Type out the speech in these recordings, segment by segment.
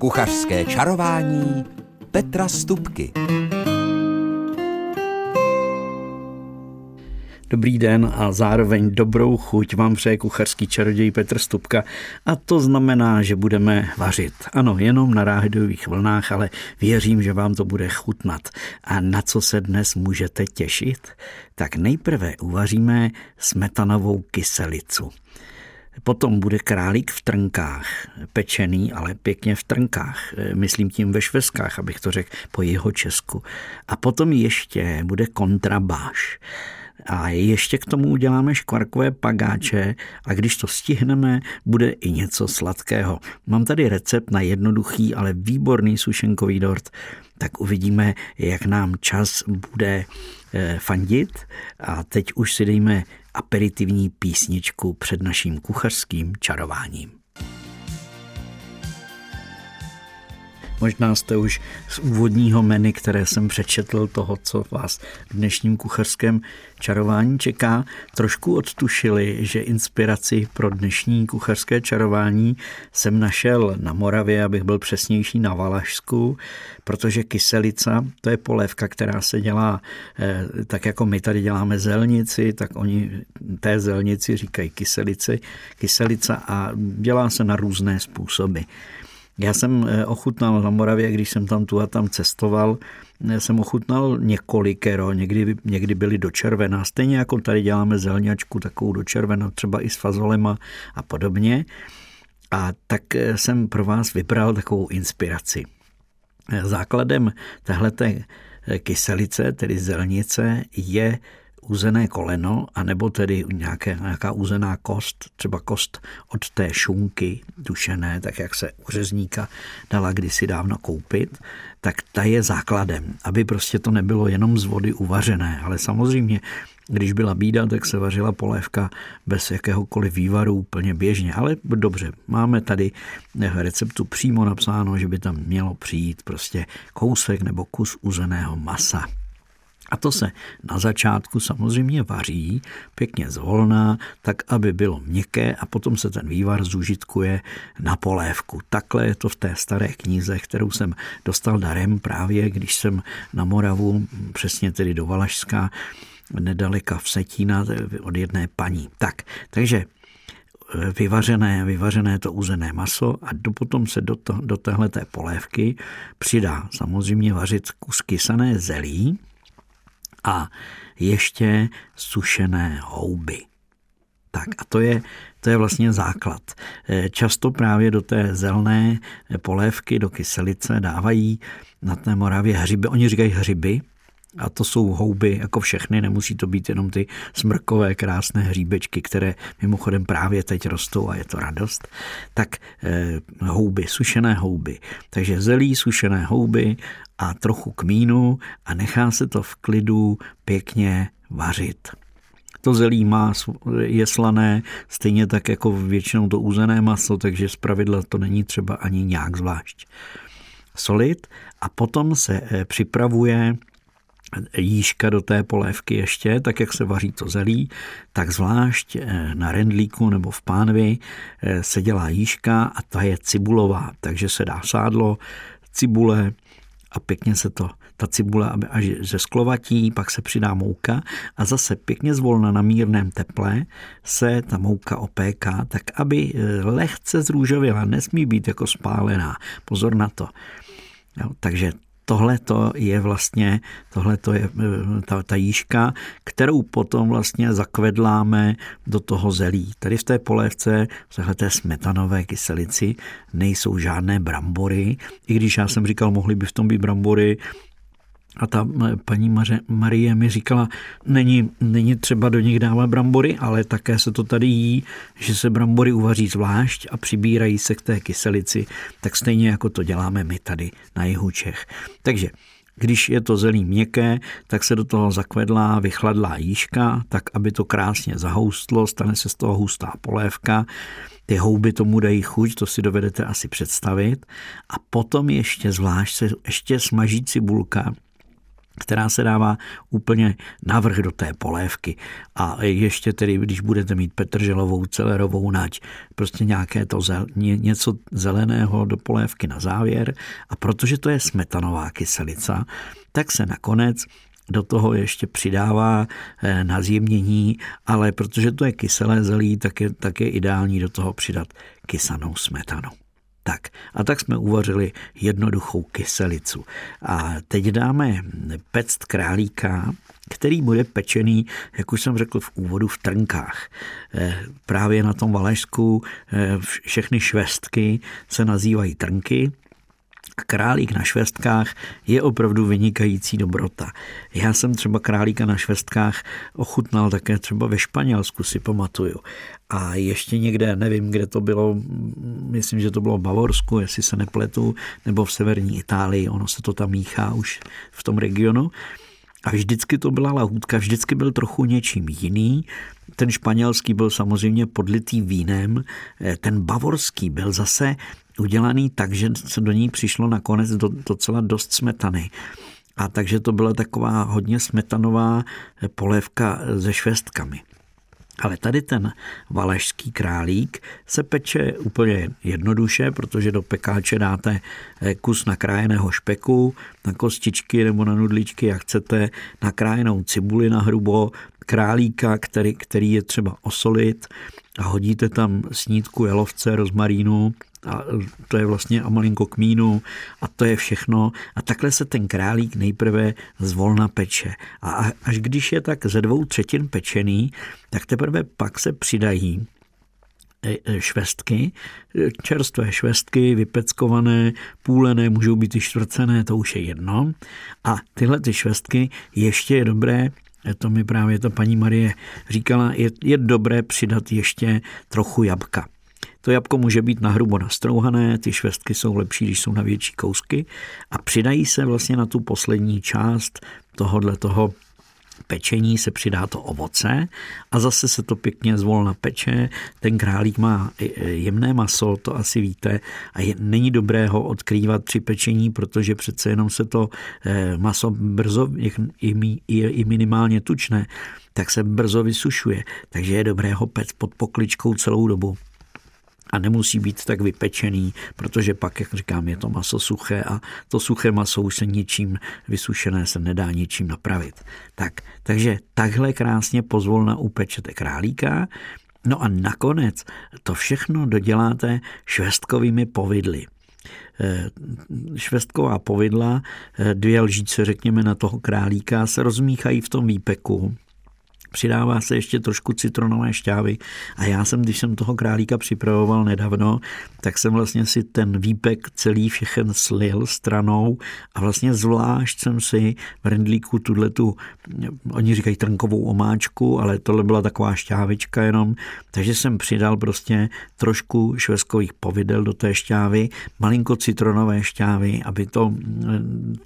Kuchařské čarování Petra Stupky. Dobrý den a zároveň dobrou chuť vám přeje kuchařský čaroděj Petr Stupka a to znamená, že budeme vařit. Ano, jenom na rádiových vlnách, ale věřím, že vám to bude chutnat. A na co se dnes můžete těšit? Tak nejprve uvaříme smetanovou kyselicu. Potom bude králík v trnkách, pečený, ale pěkně v trnkách, myslím tím ve šveskách, abych to řekl po jeho česku. A potom ještě bude kontrabáš. A ještě k tomu uděláme škvarkové pagáče a když to stihneme, bude i něco sladkého. Mám tady recept na jednoduchý, ale výborný sušenkový dort, tak uvidíme, jak nám čas bude eh, fandit. A teď už si dejme aperitivní písničku před naším kuchařským čarováním. Možná jste už z úvodního menu, které jsem přečetl, toho, co vás v dnešním kuchařském čarování čeká, trošku odtušili, že inspiraci pro dnešní kuchařské čarování jsem našel na Moravě, abych byl přesnější na Valašsku, protože kyselica, to je polévka, která se dělá eh, tak jako my tady děláme zelnici, tak oni té zelnici říkají kyselici, kyselica a dělá se na různé způsoby. Já jsem eh, ochutnal na Moravě, když jsem tam tu a tam cestoval, eh, jsem ochutnal několikero, někdy, někdy byly do červená, stejně jako tady děláme zelňačku takovou do červená, třeba i s fazolema a podobně. A tak eh, jsem pro vás vybral takovou inspiraci. Základem téhleté kyselice, tedy zelnice, je uzené koleno, anebo tedy nějaké, nějaká uzená kost, třeba kost od té šunky dušené, tak jak se u řezníka dala kdysi dávno koupit, tak ta je základem, aby prostě to nebylo jenom z vody uvařené, ale samozřejmě když byla bída, tak se vařila polévka bez jakéhokoliv vývaru úplně běžně. Ale dobře, máme tady v receptu přímo napsáno, že by tam mělo přijít prostě kousek nebo kus uzeného masa. A to se na začátku samozřejmě vaří pěkně zvolná, tak aby bylo měkké a potom se ten vývar zužitkuje na polévku. Takhle je to v té staré knize, kterou jsem dostal darem právě, když jsem na Moravu, přesně tedy do Valašska, nedaleka v Setína od jedné paní. Tak, takže eh, vyvařené, vyvařené to uzené maso a do, potom se do, to, do téhleté polévky přidá samozřejmě vařit kus kysané zelí, a ještě sušené houby. Tak a to je, to je vlastně základ. Eh, často právě do té zelné polévky, do kyselice dávají na té Moravě hřiby. Oni říkají hřiby, a to jsou houby jako všechny, nemusí to být jenom ty smrkové krásné hříbečky, které mimochodem právě teď rostou a je to radost. Tak eh, houby, sušené houby. Takže zelí, sušené houby a trochu kmínu a nechá se to v klidu pěkně vařit. To zelí má, je slané, stejně tak jako většinou to úzené maso, takže zpravidla to není třeba ani nějak zvlášť solit. A potom se eh, připravuje jížka do té polévky ještě, tak jak se vaří to zelí, tak zvlášť eh, na rendlíku nebo v pánvi eh, se dělá jížka a ta je cibulová, takže se dá sádlo, cibule a pěkně se to, ta cibule až ze sklovatí, pak se přidá mouka a zase pěkně zvolna na mírném teple se ta mouka opéká, tak aby eh, lehce zrůžověla, nesmí být jako spálená. Pozor na to. Jo, takže tohle to je vlastně, tohle to je eh, ta, ta jížka, kterou potom vlastně zakvedláme do toho zelí. Tady v té polévce, v té smetanové kyselici, nejsou žádné brambory, i když já jsem říkal, mohly by v tom být brambory, a ta paní Maře, Marie mi říkala, není, není třeba do nich dávat brambory, ale také se to tady jí, že se brambory uvaří zvlášť a přibírají se k té kyselici, tak stejně jako to děláme my tady na jihu Čech. Takže když je to zelí měkké, tak se do toho zakvedlá vychladlá jížka, tak aby to krásně zahoustlo, stane se z toho hustá polévka. Ty houby tomu dají chuť, to si dovedete asi představit. A potom ještě zvlášť se ještě smaží cibulka, která se dává úplně navrh do té polévky. A ještě tedy, když budete mít petrželovou, celerovou nať, prostě nějaké to zel, něco zeleného do polévky na závěr. A protože to je smetanová kyselica, tak se nakonec do toho ještě přidává eh, na zjemnění, ale protože to je kyselé zelí, tak je, tak je ideální do toho přidat kysanou smetanu. Tak, a tak jsme uvařili jednoduchou kyselicu. A teď dáme pect králíka, který bude pečený, jak už jsem řekl v úvodu, v trnkách. Eh, právě na tom Valašsku eh, všechny švestky se nazývají trnky, králík na švestkách je opravdu vynikající dobrota. Já jsem třeba králíka na švestkách ochutnal také třeba ve Španělsku, si pamatuju. A ještě někde, nevím, kde to bylo, myslím, že to bylo v Bavorsku, jestli se nepletu, nebo v severní Itálii, ono se to tam míchá už v tom regionu. A vždycky to byla lahůdka, vždycky byl trochu něčím jiný. Ten španělský byl samozřejmě podlitý vínem, ten bavorský byl zase udělaný tak, že se do ní přišlo nakonec do, docela dost smetany. A takže to byla taková hodně smetanová polévka se švestkami. Ale tady ten valašský králík se peče úplně jednoduše, protože do pekáče dáte kus nakrájeného špeku, na kostičky nebo na nudličky, jak chcete, nakrájenou cibuli na hrubo, králíka, který, který je třeba osolit a hodíte tam snídku jelovce, rozmarínu, a to je vlastně a malinko kmínu a to je všechno. A takhle se ten králík nejprve zvolna peče. A až když je tak ze dvou třetin pečený, tak teprve pak se přidají e, e, švestky, čerstvé švestky, vypeckované, půlené, můžou být i čtvrcené, to už je jedno. A tyhle ty švestky ještě je dobré e, to mi právě ta paní Marie říkala, je, je dobré přidat ještě trochu jabka. To jabko může být nahrubo nastrouhané, ty švestky jsou lepší, když jsou na větší kousky a přidají se vlastně na tu poslední část tohohle toho pečení se přidá to ovoce a zase se to pěkně zvolna peče. Ten králík má jemné maso, to asi víte, a je, není dobré ho odkrývat při pečení, protože přece jenom se to eh, maso brzo, je, i minimálně tučné, tak se brzo vysušuje, takže je dobré ho pec pod pokličkou celou dobu a nemusí být tak vypečený, protože pak, jak říkám, je to maso suché a to suché maso už se ničím vysušené se nedá ničím napravit. Tak, takže takhle krásně pozvolna upečete králíka, no a nakonec to všechno doděláte švestkovými povidly. Eh, švestková povidla, eh, dvě lžíce, řekněme, na toho králíka se rozmíchají v tom výpeku Přidává se ještě trošku citronové šťávy. A já jsem, když jsem toho králíka připravoval nedávno, tak jsem vlastně si ten výpek celý všechen slil stranou a vlastně zvlášť jsem si v rendlíku tuhle tu, oni říkají trnkovou omáčku, ale tohle byla taková šťávička jenom, takže jsem přidal prostě trošku švestkových povidel do té šťávy, malinko citronové šťávy, aby to,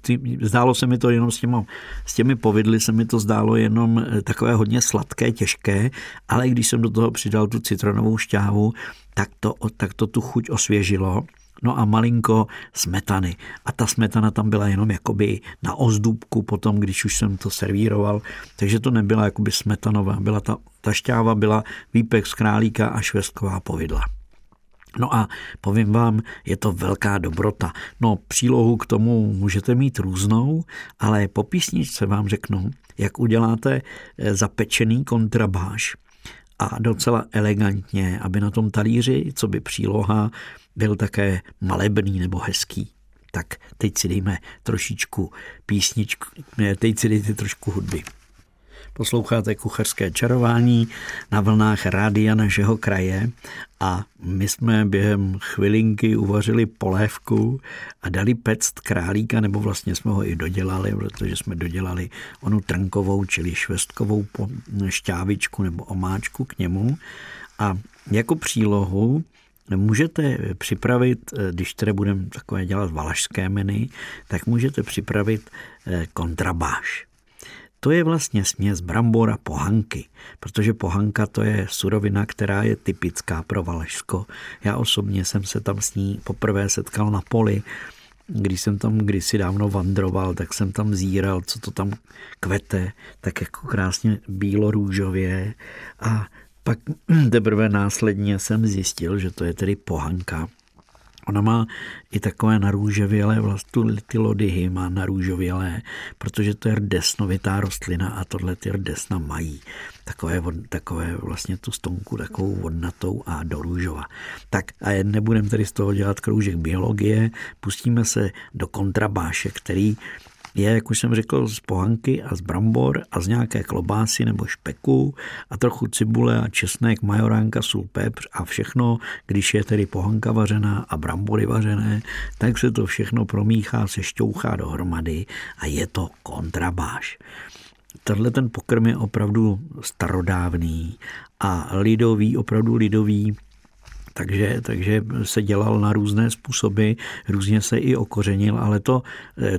ty, zdálo se mi to jenom s, těma, s těmi povidly se mi to zdálo jenom takové hodně hodně sladké, těžké, ale když jsem do toho přidal tu citronovou šťávu, tak to, tak to tu chuť osvěžilo. No a malinko smetany. A ta smetana tam byla jenom jakoby na ozdůbku potom, když už jsem to servíroval. Takže to nebyla jakoby smetanová. Byla ta, ta šťáva byla výpek z králíka a švestková povidla. No a povím vám, je to velká dobrota. No přílohu k tomu můžete mít různou, ale po písničce vám řeknu, jak uděláte eh, zapečený kontrabáš a docela elegantně, aby na tom talíři, co by příloha, byl také malebný nebo hezký. Tak teď si dejme trošičku písničku, teď si dejte trošku hudby. Posloucháte kuchařské čarování na vlnách rádia našeho kraje a my jsme během chvilinky uvařili polévku a dali pect králíka, nebo vlastně jsme ho i dodělali, protože jsme dodělali onu trnkovou, čili švestkovou šťávičku nebo omáčku k němu. A jako přílohu Můžete připravit, když tedy budeme takové dělat valašské menu, tak můžete připravit eh, kontrabáš. To je vlastně směs brambor a pohanky, protože pohanka to je surovina, která je typická pro Valašsko. Já osobně jsem se tam s ní poprvé setkal na poli když jsem tam kdysi dávno vandroval, tak jsem tam zíral, co to tam kvete, tak jako krásně bílo-růžově a pak teprve následně jsem zjistil, že to je tedy pohanka. Ona má i takové narůžovělé, vlastně ty lodyhy má narůžovělé, protože to je rdesnovitá rostlina a tohle ty rdesna mají. Takové, takové vlastně tu stonku takovou vodnatou a do růžova. Tak a nebudeme tedy z toho dělat kroužek biologie, pustíme se do kontrabáše, který je, jak už jsem řekl, z pohanky a z brambor a z nějaké klobásy nebo špeku a trochu cibule a česnek, majoránka, sůl, pepř a všechno, když je tedy pohanka vařená a brambory vařené, tak se to všechno promíchá, se šťouchá dohromady a je to kontrabáš. Tenhle ten pokrm je opravdu starodávný a lidový, opravdu lidový takže, takže se dělal na různé způsoby, různě se i okořenil, ale to,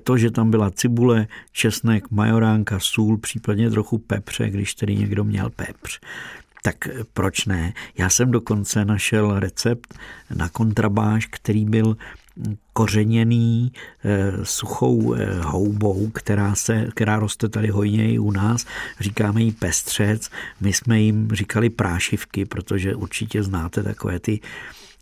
to, že tam byla cibule, česnek, majoránka, sůl, případně trochu pepře, když tedy někdo měl pepř, tak proč ne? Já jsem dokonce našel recept na kontrabáž, který byl kořeněný eh, suchou eh, houbou, která, se, která roste tady hojně i u nás. Říkáme jí pestřec. My jsme jim říkali prášivky, protože určitě znáte takové ty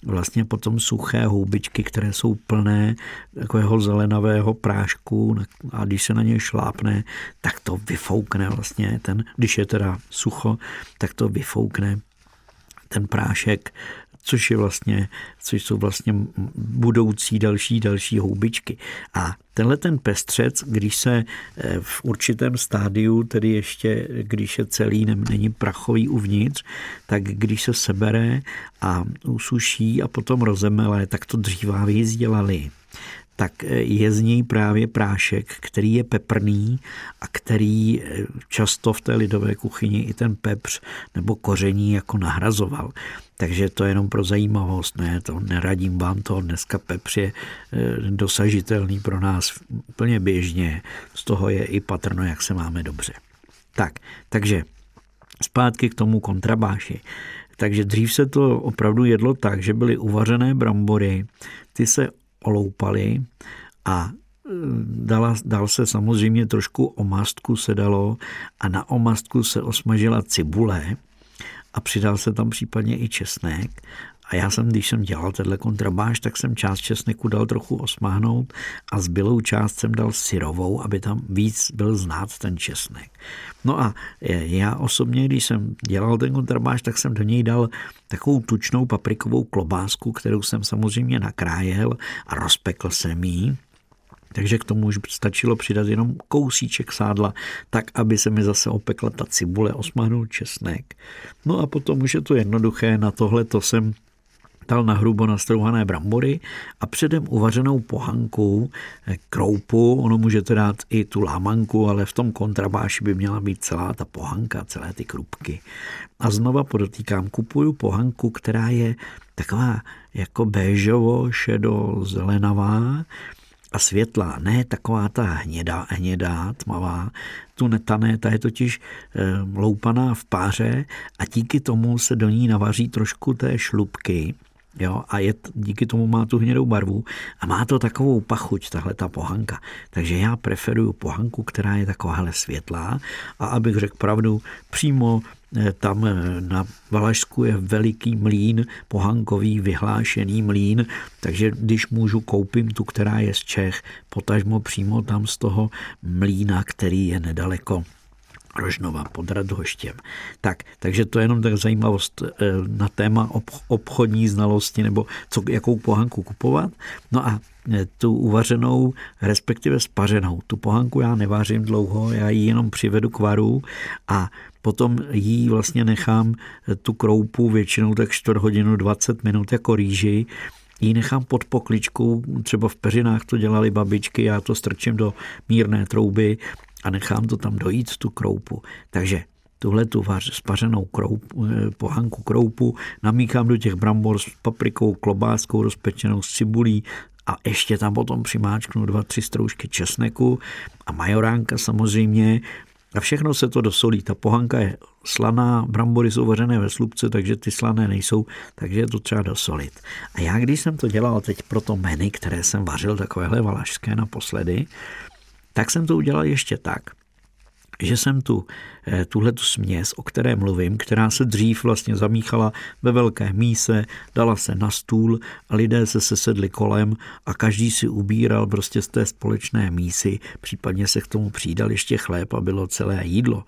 vlastně potom suché houbičky, které jsou plné takového zelenavého prášku a když se na ně šlápne, tak to vyfoukne vlastně ten, když je teda sucho, tak to vyfoukne ten prášek což, je vlastně, což jsou vlastně budoucí další, další houbičky. A tenhle ten pestřec, když se eh, v určitém stádiu, tedy ještě když je celý, není prachový uvnitř, tak když se sebere a usuší a potom rozemele, tak to dříváví dělali tak eh, je z něj právě prášek, který je peprný a který eh, často v té lidové kuchyni i ten pepř nebo koření jako nahrazoval. Takže to je jenom pro zajímavost, ne, to neradím vám to, dneska pepř je eh, dosažitelný pro nás úplně běžně, z toho je i patrno, jak se máme dobře. Tak, takže zpátky k tomu kontrabáši. Takže dřív se to opravdu jedlo tak, že byly uvařené brambory, ty se oloupali a e, dala, dal se samozřejmě trošku omastku se dalo a na omastku se osmažila cibule a přidal se tam případně i česnek a já jsem, když jsem dělal tenhle kontrabáž, tak jsem část česneku dal trochu osmáhnout a zbylou část jsem dal syrovou, aby tam víc byl znát ten česnek. No a já osobně, když jsem dělal ten kontrabáž, tak jsem do něj dal takovou tučnou paprikovou klobásku, kterou jsem samozřejmě nakrájel a rozpekl jsem ji. Takže k tomu už stačilo přidat jenom kousíček sádla, tak aby se mi zase opekla ta cibule, osmahnul česnek. No a potom už je to jednoduché, na tohle to jsem dal na hrubo nastrouhané brambory a předem uvařenou pohanku, eh, kroupu, ono můžete dát i tu lámanku, ale v tom kontrabáši by měla být celá ta pohanka, celé ty krupky. A znova podotýkám, kupuju pohanku, která je taková jako béžovo, šedo, zelenavá, a světlá, ne taková ta hnědá, hnědá, tmavá. Tu netané, ta je totiž e, loupaná v páře a díky tomu se do ní navaří trošku té šlubky, Jo, a je, díky tomu má tu hnědou barvu a má to takovou pachuť, tahle ta pohanka. Takže já preferuju pohanku, která je takováhle světlá a abych řekl pravdu, přímo eh, tam eh, na Valašsku je veliký mlín, pohankový vyhlášený mlín, takže když můžu, koupím tu, která je z Čech, potažmo přímo tam z toho mlína, který je nedaleko Rožnova pod Radhoštěm. Tak, takže to je jenom tak zajímavost eh, na téma obchodní znalosti nebo co, jakou pohanku kupovat. No a eh, tu uvařenou, respektive spařenou. Tu pohanku já nevářím dlouho, já ji jenom přivedu k varu a potom jí vlastně nechám eh, tu kroupu většinou tak 4 hodinu 20 minut jako rýži, ji nechám pod pokličkou, třeba v peřinách to dělali babičky, já to strčím do mírné trouby a nechám to tam dojít, tu kroupu. Takže tuhle tu spařenou kroupu, eh, pohanku kroupu namíchám do těch brambor s paprikou, klobáskou rozpečenou s cibulí a ještě tam potom přimáčknu dva, tři stroužky česneku a majoránka samozřejmě A všechno se to dosolí. Ta pohanka je slaná, brambory jsou vařené ve slupce, takže ty slané nejsou, takže je to třeba dosolit. A já, když jsem to dělal teď pro to menu, které jsem vařil, takovéhle valašské naposledy, tak jsem to udělal ještě tak, že jsem tu eh, tuhle tu směs, o které mluvím, která se dřív vlastně zamíchala ve velké míse, dala se na stůl a lidé se sesedli kolem a každý si ubíral prostě z té společné mísy, případně se k tomu přidal ještě chléb a bylo celé jídlo.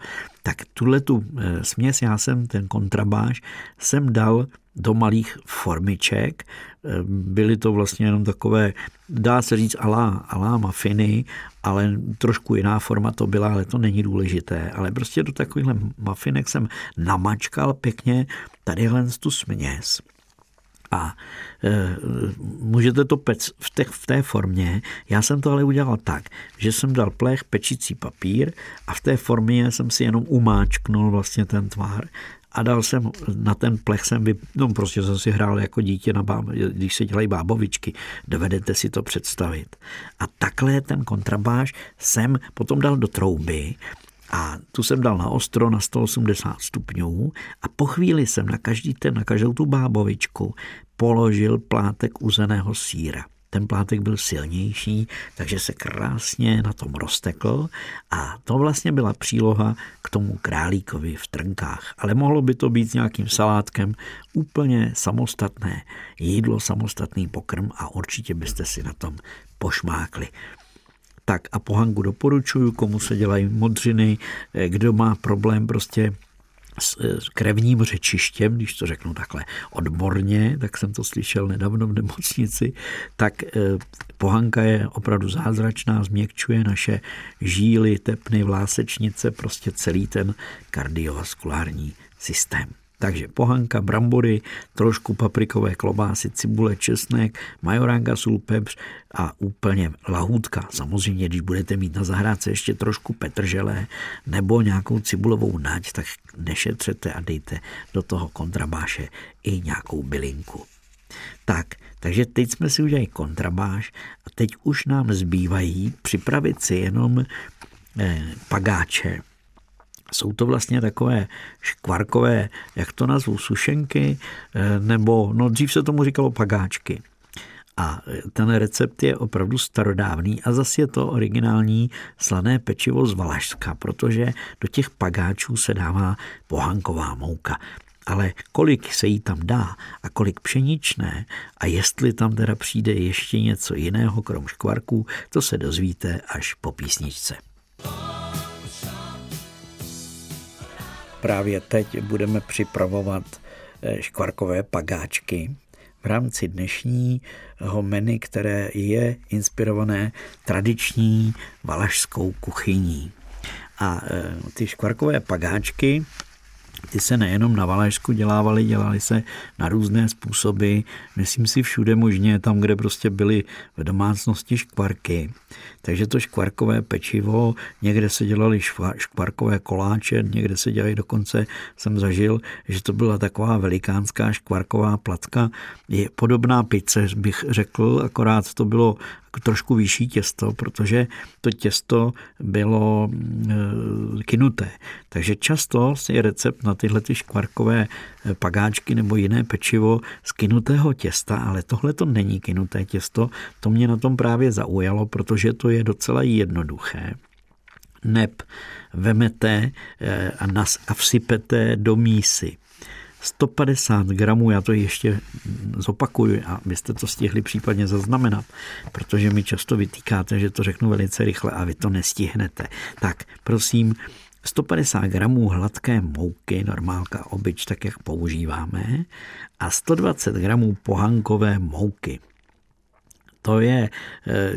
Tak tuhle tu eh, směs já jsem, ten kontrabáž, jsem dal do malých formiček. Eh, byly to vlastně jenom takové, dá se říct, alá, alá mafiny, ale trošku jiná forma to byla, ale to není důležité. Ale prostě do takovýchhle mafinek jsem namačkal pěkně tadyhle tu směs. A e, můžete to pec v té, v té formě. Já jsem to ale udělal tak, že jsem dal plech pečící papír a v té formě jsem si jenom umáčknul vlastně ten tvar a dal jsem na ten plech jsem by, no prostě jsem si hrál jako dítě, na báb, když se dělají bábovičky. Dovedete si to představit. A takhle ten kontrabáš jsem potom dal do trouby a tu jsem dal na ostro na 180 stupňů a po chvíli jsem na každý ten, na každou tu bábovičku položil plátek uzeného síra ten plátek byl silnější, takže se krásně na tom roztekl a to vlastně byla příloha k tomu králíkovi v trnkách. Ale mohlo by to být s nějakým salátkem úplně samostatné jídlo, samostatný pokrm a určitě byste si na tom pošmákli. Tak a pohanku doporučuju, komu se dělají modřiny, eh, kdo má problém prostě s krevním řečištěm, když to řeknu takhle odborně, tak jsem to slyšel nedávno v nemocnici, tak eh, pohanka je opravdu zázračná, změkčuje naše žíly, tepny, vlásečnice, prostě celý ten kardiovaskulární systém. Takže pohanka, brambory, trošku paprikové klobásy, cibule, česnek, majoránka, sůl, pepř a úplně lahůdka. Samozřejmě, když budete mít na zahrádce ještě trošku petržele nebo nějakou cibulovou nať, tak nešetřete a dejte do toho kontrabáše i nějakou bylinku. Tak, takže teď jsme si udělali kontrabáš a teď už nám zbývají připravit si jenom eh, pagáče, jsou to vlastně takové škvarkové, jak to nazvu, sušenky, eh, nebo, no dřív se tomu říkalo pagáčky. A ten recept je opravdu starodávný a zase je to originální slané pečivo z Valašska, protože do těch pagáčů se dává pohanková mouka. Ale kolik se jí tam dá a kolik pšeničné a jestli tam teda přijde ještě něco jiného krom škvarků, to se dozvíte až po písničce. Právě teď budeme připravovat eh, škvarkové pagáčky v rámci dnešního menu, které je inspirované tradiční valašskou kuchyní. A eh, ty škvarkové pagáčky ty se nejenom na Valašsku dělávaly, dělaly se na různé způsoby, myslím si všude možně, tam, kde prostě byly v domácnosti škvarky. Takže to škvarkové pečivo, někde se dělali škvarkové koláče, někde se dělají dokonce, jsem zažil, že to byla taková velikánská škvarková placka. Je podobná pice, bych řekl, akorát to bylo trošku vyšší těsto, protože to těsto bylo e, kinuté. Takže často je recept na tyhle ty škvarkové pagáčky nebo jiné pečivo z kinutého těsta, ale tohle to není kinuté těsto. To mě na tom právě zaujalo, protože to je docela jednoduché. Neb vemete e, a, nas, a vsypete do mísy 150 gramů, já to ještě zopakuju, abyste to stihli případně zaznamenat, protože mi často vytýkáte, že to řeknu velice rychle a vy to nestihnete. Tak prosím, 150 gramů hladké mouky, normálka obyč, tak jak používáme, a 120 gramů pohankové mouky. To je, eh,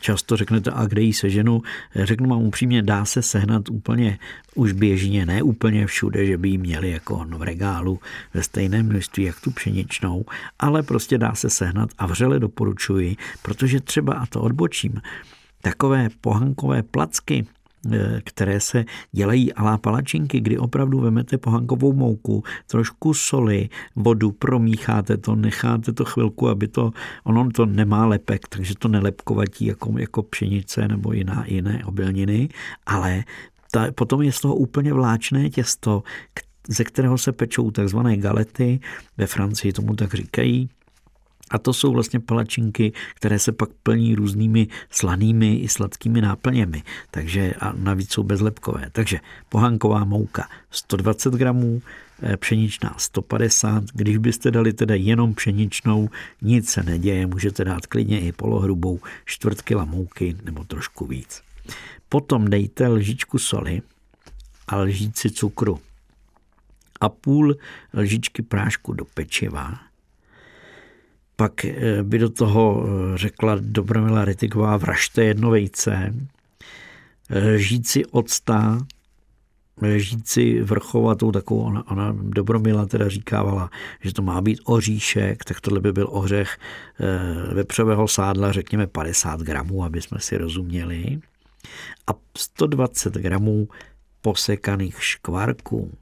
často řeknete, a kde jí seženu, řeknu vám upřímně, dá se sehnat úplně už běžně, ne úplně všude, že by jí měli jako v regálu ve stejném množství, jak tu pšeničnou, ale prostě dá se sehnat a vřele doporučuji, protože třeba, a to odbočím, takové pohankové placky, které se dělají alá palačinky, kdy opravdu vemete pohankovou mouku, trošku soli, vodu, promícháte to, necháte to chvilku, aby to, ono to nemá lepek, takže to nelepkovatí jako, jako pšenice nebo jiná, jiné obilniny, ale ta, potom je z toho úplně vláčné těsto, ze kterého se pečou takzvané galety, ve Francii tomu tak říkají, a to jsou vlastně palačinky, které se pak plní různými slanými i sladkými náplněmi, takže a navíc jsou bezlepkové. Takže pohanková mouka 120 gramů, eh, pšeničná 150, když byste dali teda jenom pšeničnou, nic se neděje, můžete dát klidně i polohrubou čtvrt kila mouky nebo trošku víc. Potom dejte lžičku soli a lžíci cukru. A půl lžičky prášku do pečiva pak eh, by do toho eh, řekla Dobromila Ritiková vražte jedno vejce, eh, octa, lžíci vrchovatou takovou, ona, ona Dobromila teda říkávala, že to má být oříšek, tak tohle by byl ořech vepřového sádla, řekněme 50 gramů, aby jsme si rozuměli, a 120 gramů posekaných škvarků.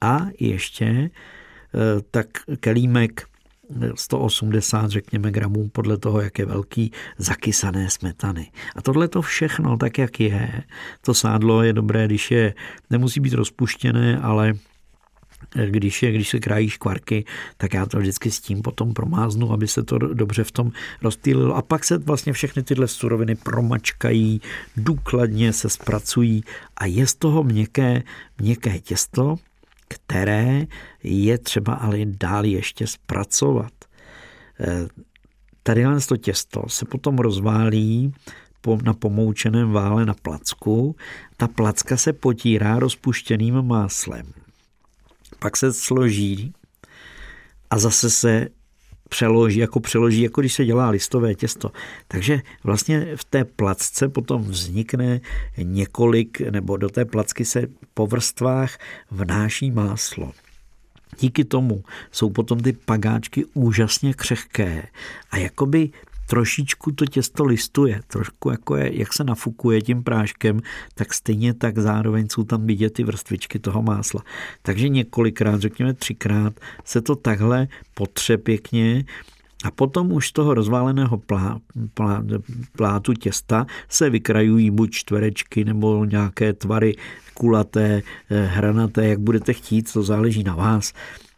A ještě tak kelímek 180, řekněme, gramů podle toho, jak je velký, zakysané smetany. A tohle to všechno, tak jak je, to sádlo je dobré, když je, nemusí být rozpuštěné, ale když, je, když se krájí škvarky, tak já to vždycky s tím potom promáznu, aby se to dobře v tom rozptýlilo. A pak se vlastně všechny tyhle suroviny promačkají, důkladně se zpracují a je z toho měkké, měkké těsto, které je třeba ale dál ještě zpracovat. Eh, tady to těsto se potom rozválí na pomoučeném vále na placku. Ta placka se potírá rozpuštěným máslem. Pak se složí a zase se přeloží, jako přeloží, jako když se dělá listové těsto. Takže vlastně v té placce potom vznikne několik, nebo do té placky se po vrstvách vnáší máslo. Díky tomu jsou potom ty pagáčky úžasně křehké a jakoby trošičku to těsto listuje, trošku jako je, jak se nafukuje tím práškem, tak stejně tak zároveň jsou tam vidět ty vrstvičky toho másla. Takže několikrát, řekněme třikrát, se to takhle potře pěkně a potom už z toho rozváleného plá, plá, plátu těsta se vykrajují buď čtverečky nebo nějaké tvary kulaté, eh, hranaté, jak budete chtít, to záleží na vás.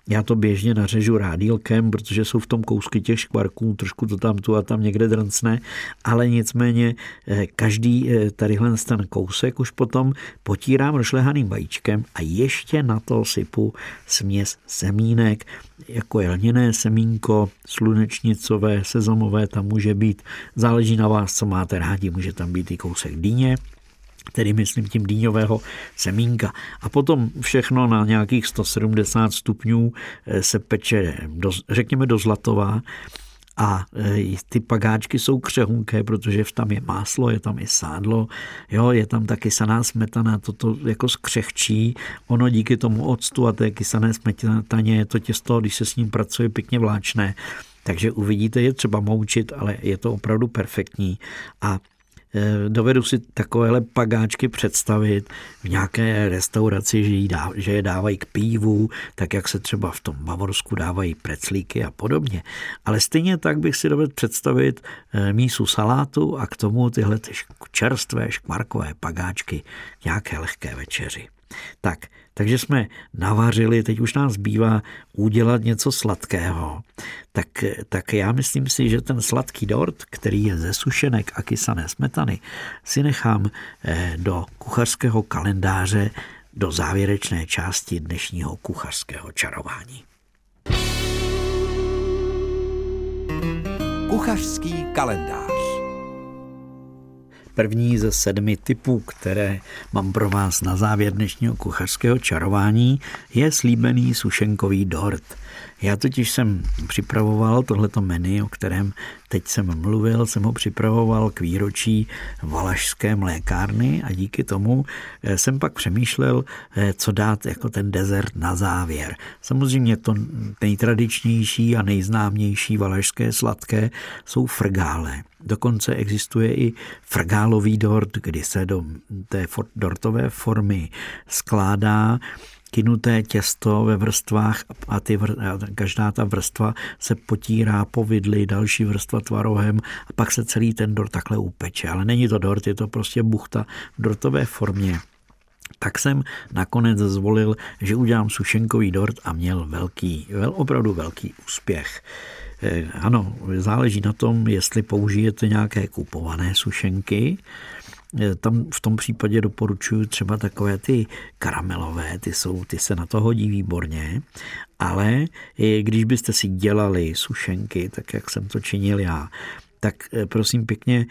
Já to běžně nařežu rádílkem, protože jsou v tom kousky těch škvarků, trošku to tam tu a tam někde drncne, ale nicméně eh, každý eh, tadyhle ten kousek už potom potírám rošlehaným vajíčkem a ještě na to sypu směs semínek, jako jelněné semínko, slunečnicové, sezamové tam může být, záleží na vás, co máte rádi, může tam být i kousek dýně, tedy myslím tím dýňového semínka. A potom všechno na nějakých 170 stupňů eh, se peče, do, řekněme do zlatová, a eh, ty pagáčky jsou křehunké, protože tam je máslo, je tam i sádlo, jo, je tam ta kysaná smetana, toto jako skřehčí, ono díky tomu octu a té kysané smetaně je to těsto, když se s ním pracuje, pěkně vláčné, takže uvidíte, je třeba moučit, ale je to opravdu perfektní. A dovedu si takovéhle pagáčky představit v nějaké restauraci, že, dá, že je dávají k pívu, tak jak se třeba v tom Bavorsku dávají preclíky a podobně. Ale stejně tak bych si dovedl představit eh, mísu salátu a k tomu tyhle ty čerstvé škvarkové pagáčky nějaké lehké večeři. Tak, takže jsme navařili, teď už nás zbývá udělat něco sladkého. Tak, tak já myslím si, že ten sladký dort, který je ze sušenek a kysané smetany, si nechám eh, do kuchařského kalendáře do závěrečné části dnešního kuchařského čarování. Kuchařský kalendář První ze sedmi typů, které mám pro vás na závěr dnešního kuchařského čarování, je slíbený sušenkový dort. Já totiž jsem připravoval tohleto menu, o kterém teď jsem mluvil, jsem ho připravoval k výročí Valašské mlékárny a díky tomu eh, jsem pak přemýšlel, eh, co dát jako ten dezert na závěr. Samozřejmě to nejtradičnější a nejznámější valašské sladké jsou frgále. Dokonce existuje i frgálový dort, kdy se do té dortové formy skládá kynuté těsto ve vrstvách a ty vr, každá ta vrstva se potírá po vidli, další vrstva tvarohem a pak se celý ten dort takhle upeče. Ale není to dort, je to prostě buchta v dortové formě. Tak jsem nakonec zvolil, že udělám sušenkový dort a měl velký, vel, opravdu velký úspěch. Eh, ano, záleží na tom, jestli použijete nějaké kupované sušenky, eh, tam v tom případě doporučuji třeba takové ty karamelové, ty, jsou, ty se na to hodí výborně, ale když byste si dělali sušenky, tak jak jsem to činil já, tak eh, prosím pěkně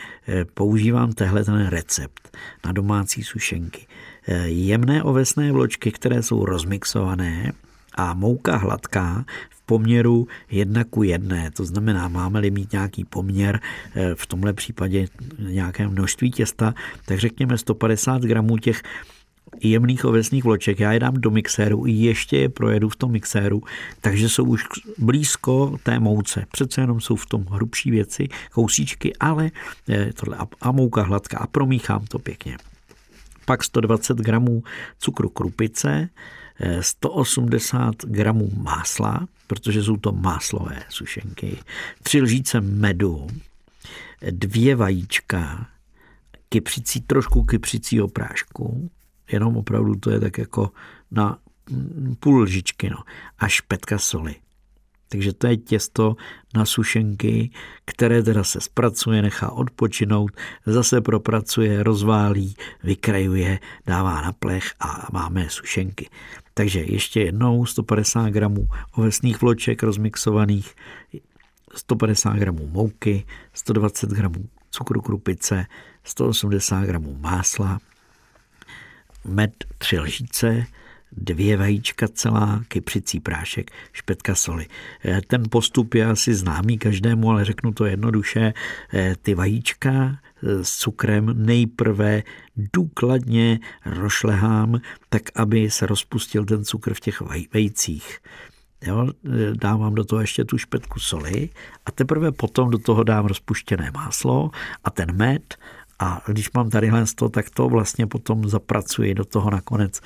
používám tehle ten recept na domácí sušenky. Jemné ovesné vločky, které jsou rozmixované a mouka hladká v poměru jedna ku jedné. To znamená, máme-li mít nějaký poměr, eh, v tomhle případě nějaké množství těsta, tak řekněme 150 gramů těch jemných ovesných vloček. Já je dám do mixéru, ještě je projedu v tom mixéru, takže jsou už blízko té mouce. Přece jenom jsou v tom hrubší věci, kousíčky, ale eh, tohle a mouka hladká a promíchám to pěkně. Pak 120 gramů cukru krupice, 180 gramů másla, protože jsou to máslové sušenky, tři lžíce medu, dvě vajíčka, kypřicí, trošku kypřicího prášku, jenom opravdu to je tak jako na půl lžičky, no, a špetka soli. Takže to je těsto na sušenky, které teda se zpracuje, nechá odpočinout, zase propracuje, rozválí, vykrajuje, dává na plech a máme sušenky. Takže ještě jednou 150 gramů ovesných vloček rozmixovaných, 150 gramů mouky, 120 gramů cukru krupice, 180 gramů másla, med tři lžíce, dvě vajíčka celá, kypřicí prášek, špetka soli. Eh, ten postup je asi známý každému, ale řeknu to jednoduše. Eh, ty vajíčka eh, s cukrem nejprve důkladně rošlehám, tak aby se rozpustil ten cukr v těch vejcích. Jo, dávám do toho ještě tu špetku soli a teprve potom do toho dám rozpuštěné máslo a ten med a když mám tady to, tak to vlastně potom zapracuji do toho nakonec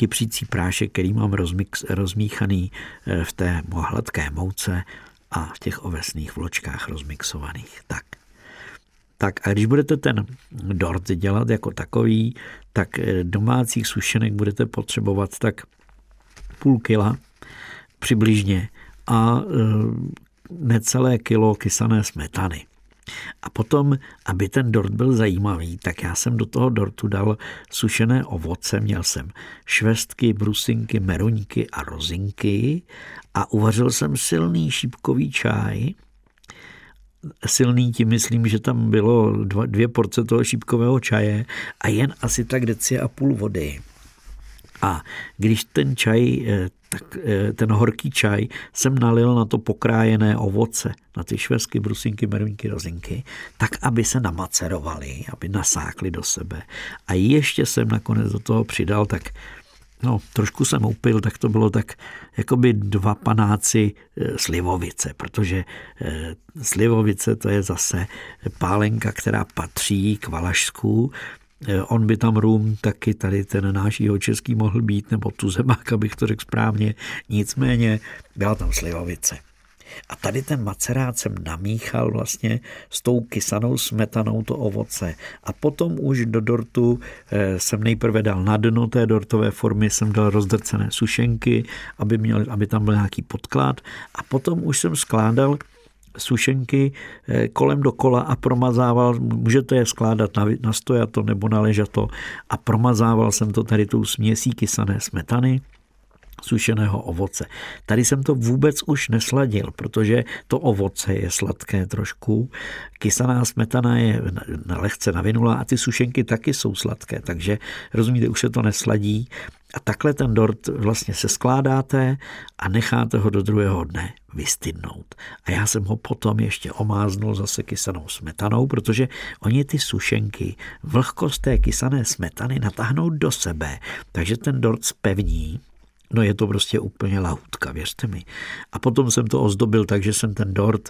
kypřící prášek, který mám rozmix, rozmíchaný eh, v té hladké mouce a v těch ovesných vločkách rozmixovaných. Tak. Tak a když budete ten dort dělat jako takový, tak eh, domácích sušenek budete potřebovat tak půl kila přibližně a eh, necelé kilo kysané smetany. A potom, aby ten dort byl zajímavý, tak já jsem do toho dortu dal sušené ovoce. Měl jsem švestky, brusinky, meruňky a rozinky a uvařil jsem silný šípkový čaj. Silný tím myslím, že tam bylo dva, dvě porce toho šípkového čaje a jen asi tak deci a půl vody. A když ten čaj, eh, tak eh, ten horký čaj jsem nalil na to pokrájené ovoce, na ty švestky, brusinky, meruňky, rozinky, tak, aby se namacerovaly, aby nasákly do sebe. A ještě jsem nakonec do toho přidal tak No, trošku jsem upil, tak to bylo tak jakoby dva panáci eh, slivovice, protože slivovice to je zase pálenka, která patří k Valašsku, on by tam rum taky tady ten náš jeho český mohl být, nebo tu zemák, abych to řekl správně. Nicméně byla tam slivovice. A tady ten macerát jsem namíchal vlastně s tou kysanou smetanou to ovoce. A potom už do dortu eh, jsem nejprve dal na dno té dortové formy, jsem dal rozdrcené sušenky, aby, měl, aby tam byl nějaký podklad. A potom už jsem skládal sušenky eh, kolem dokola a promazával, můžete je skládat na, na stojato nebo na ležato. A promazával jsem to tady tou směsí kysané smetany, sušeného ovoce. Tady jsem to vůbec už nesladil, protože to ovoce je sladké trošku, kysaná smetana je lehce navinulá a ty sušenky taky jsou sladké, takže rozumíte, už se to nesladí a takhle ten dort vlastně se skládáte a necháte ho do druhého dne vystydnout. A já jsem ho potom ještě omáznul zase kysanou smetanou, protože oni ty sušenky vlhkost té kysané smetany natáhnou do sebe, takže ten dort spevní No je to prostě úplně lahutka, věřte mi. A potom jsem to ozdobil tak, že jsem ten dort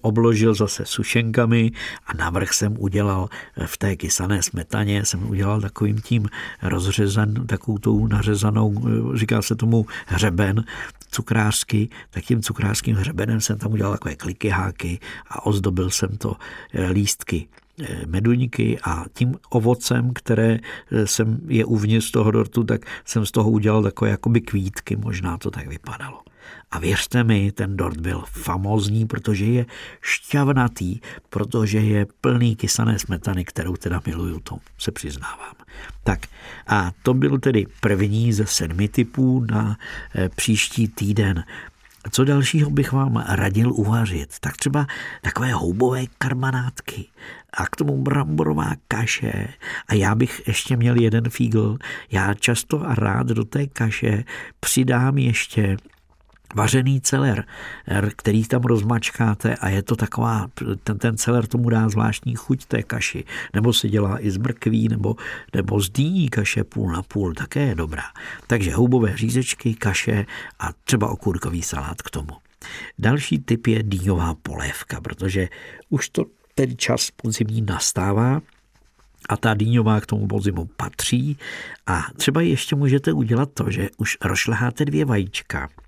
obložil zase sušenkami a navrch jsem udělal v té kysané smetaně, jsem udělal takovým tím rozřezan, takovou tou nařezanou, říká se tomu hřeben cukrářský, tak tím cukrářským hřebenem jsem tam udělal takové kliky háky a ozdobil jsem to lístky Eh, meduňky a tím ovocem, které eh, jsem je uvnitř toho dortu, tak jsem z toho udělal takové jakoby kvítky, možná to tak vypadalo. A věřte mi, ten dort byl famózní, protože je šťavnatý, protože je plný kysané smetany, kterou teda miluju, to se přiznávám. Tak a to byl tedy první ze sedmi typů na eh, příští týden. Co dalšího bych vám radil uvařit? Tak třeba takové houbové karmanátky a k tomu bramborová kaše. A já bych ještě měl jeden fígl. Já často a rád do té kaše přidám ještě vařený celer, který tam rozmačkáte a je to taková, ten, ten celer tomu dá zvláštní chuť té kaši, nebo se dělá i z mrkví, nebo, nebo z dýní kaše půl na půl, také je dobrá. Takže houbové řízečky, kaše a třeba okurkový salát k tomu. Další typ je dýňová polévka, protože už to ten čas podzimní nastává a ta dýňová k tomu podzimu patří a třeba ještě můžete udělat to, že už rozšleháte dvě vajíčka –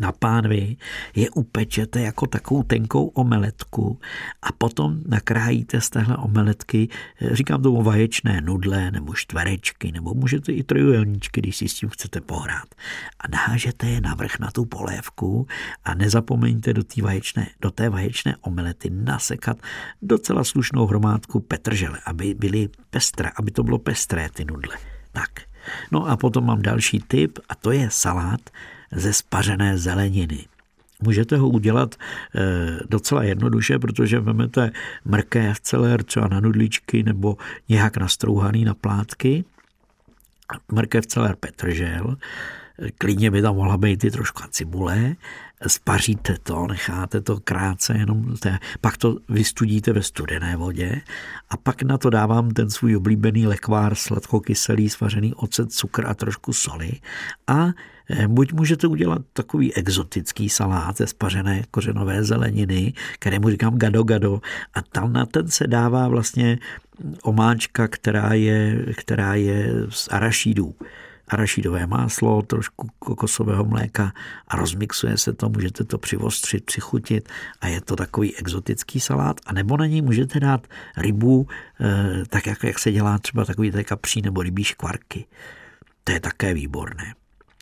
na pánvi je upečete jako takovou tenkou omeletku a potom nakrájíte z téhle omeletky, eh, říkám tomu vaječné nudle nebo čtverečky, nebo můžete i trojuhelníčky, když si s tím chcete pohrát. A nahážete je navrch na tu polévku a nezapomeňte do té vaječné, do té vaječné omelety nasekat docela slušnou hromádku petržele, aby byly pestré, aby to bylo pestré ty nudle. Tak. No a potom mám další tip a to je salát ze spařené zeleniny. Můžete ho udělat e, docela jednoduše, protože vezmete mrkev celer třeba na nudličky nebo nějak nastrouhaný na plátky, mrkev celer petržel, klidně by tam mohla být i trošku cibule, spaříte to, necháte to krátce, jenom té, pak to vystudíte ve studené vodě a pak na to dávám ten svůj oblíbený lekvár sladkokyselý, svařený ocet, cukr a trošku soli. A Eh, buď můžete udělat takový exotický salát ze spařené kořenové zeleniny, kterému říkám gado gado, a tam na ten se dává vlastně omáčka, která je, která je z arašídů arašidové máslo, trošku kokosového mléka a rozmixuje se to, můžete to přivostřit, přichutit a je to takový exotický salát. A nebo na něj můžete dát rybu, eh, tak jak, jak se dělá třeba takový kapří nebo rybí škvarky. To je také výborné.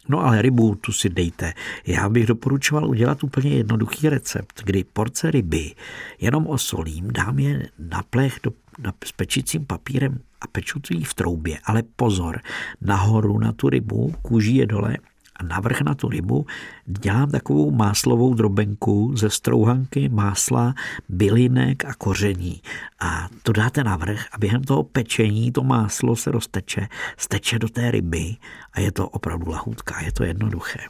No ale rybu tu si dejte. Já bych doporučoval udělat úplně jednoduchý recept, kdy porce ryby jenom osolím, dám je na plech do, na, s pečícím papírem a peču ji v troubě. Ale pozor, nahoru na tu rybu, kůží je dole a navrch na tu rybu dělám takovou máslovou drobenku ze strouhanky, másla, bylinek a koření. A to dáte navrch a během toho pečení to máslo se rozteče, steče do té ryby a je to opravdu lahůdka, je to jednoduché.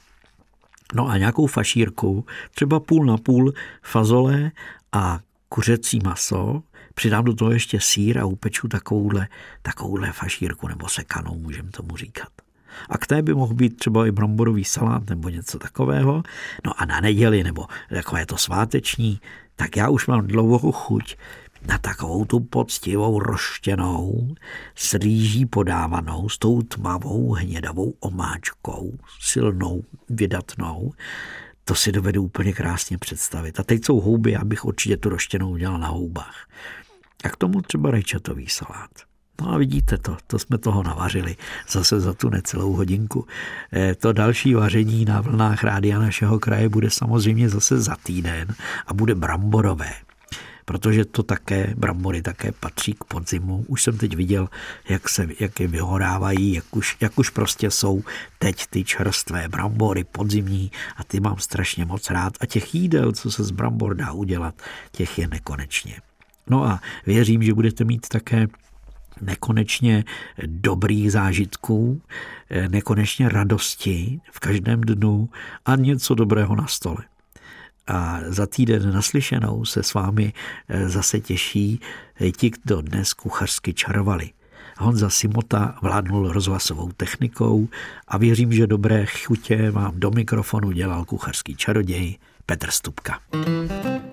No a nějakou fašírku, třeba půl na půl fazole a kuřecí maso, přidám do toho ještě sír a upeču takovouhle, takovouhle fašírku nebo sekanou, můžeme tomu říkat. A k té by mohl být třeba i bramborový salát nebo něco takového. No a na neděli nebo takové to sváteční, tak já už mám dlouhou chuť na takovou tu poctivou roštěnou, s rýží podávanou, s tou tmavou hnědavou omáčkou, silnou, vydatnou, to si dovedu úplně krásně představit. A teď jsou houby, já bych určitě tu roštěnou udělal na houbách. A k tomu třeba rajčatový salát. No a vidíte to, to jsme toho navařili zase za tu necelou hodinku. Eh, to další vaření na vlnách rádia našeho kraje bude samozřejmě zase za týden a bude bramborové protože to také, brambory také patří k podzimu. Už jsem teď viděl, jak, se, jak je vyhorávají, jak už, jak už prostě jsou teď ty čerstvé brambory podzimní a ty mám strašně moc rád. A těch jídel, co se z brambor dá udělat, těch je nekonečně. No a věřím, že budete mít také nekonečně dobrých zážitků, nekonečně radosti v každém dnu a něco dobrého na stole. A za týden naslyšenou se s vámi eh, zase těší ti, kdo dnes kuchařsky čarovali. Honza Simota vládnul rozhlasovou technikou a věřím, že dobré chutě vám do mikrofonu dělal kuchařský čaroděj Petr Stupka. you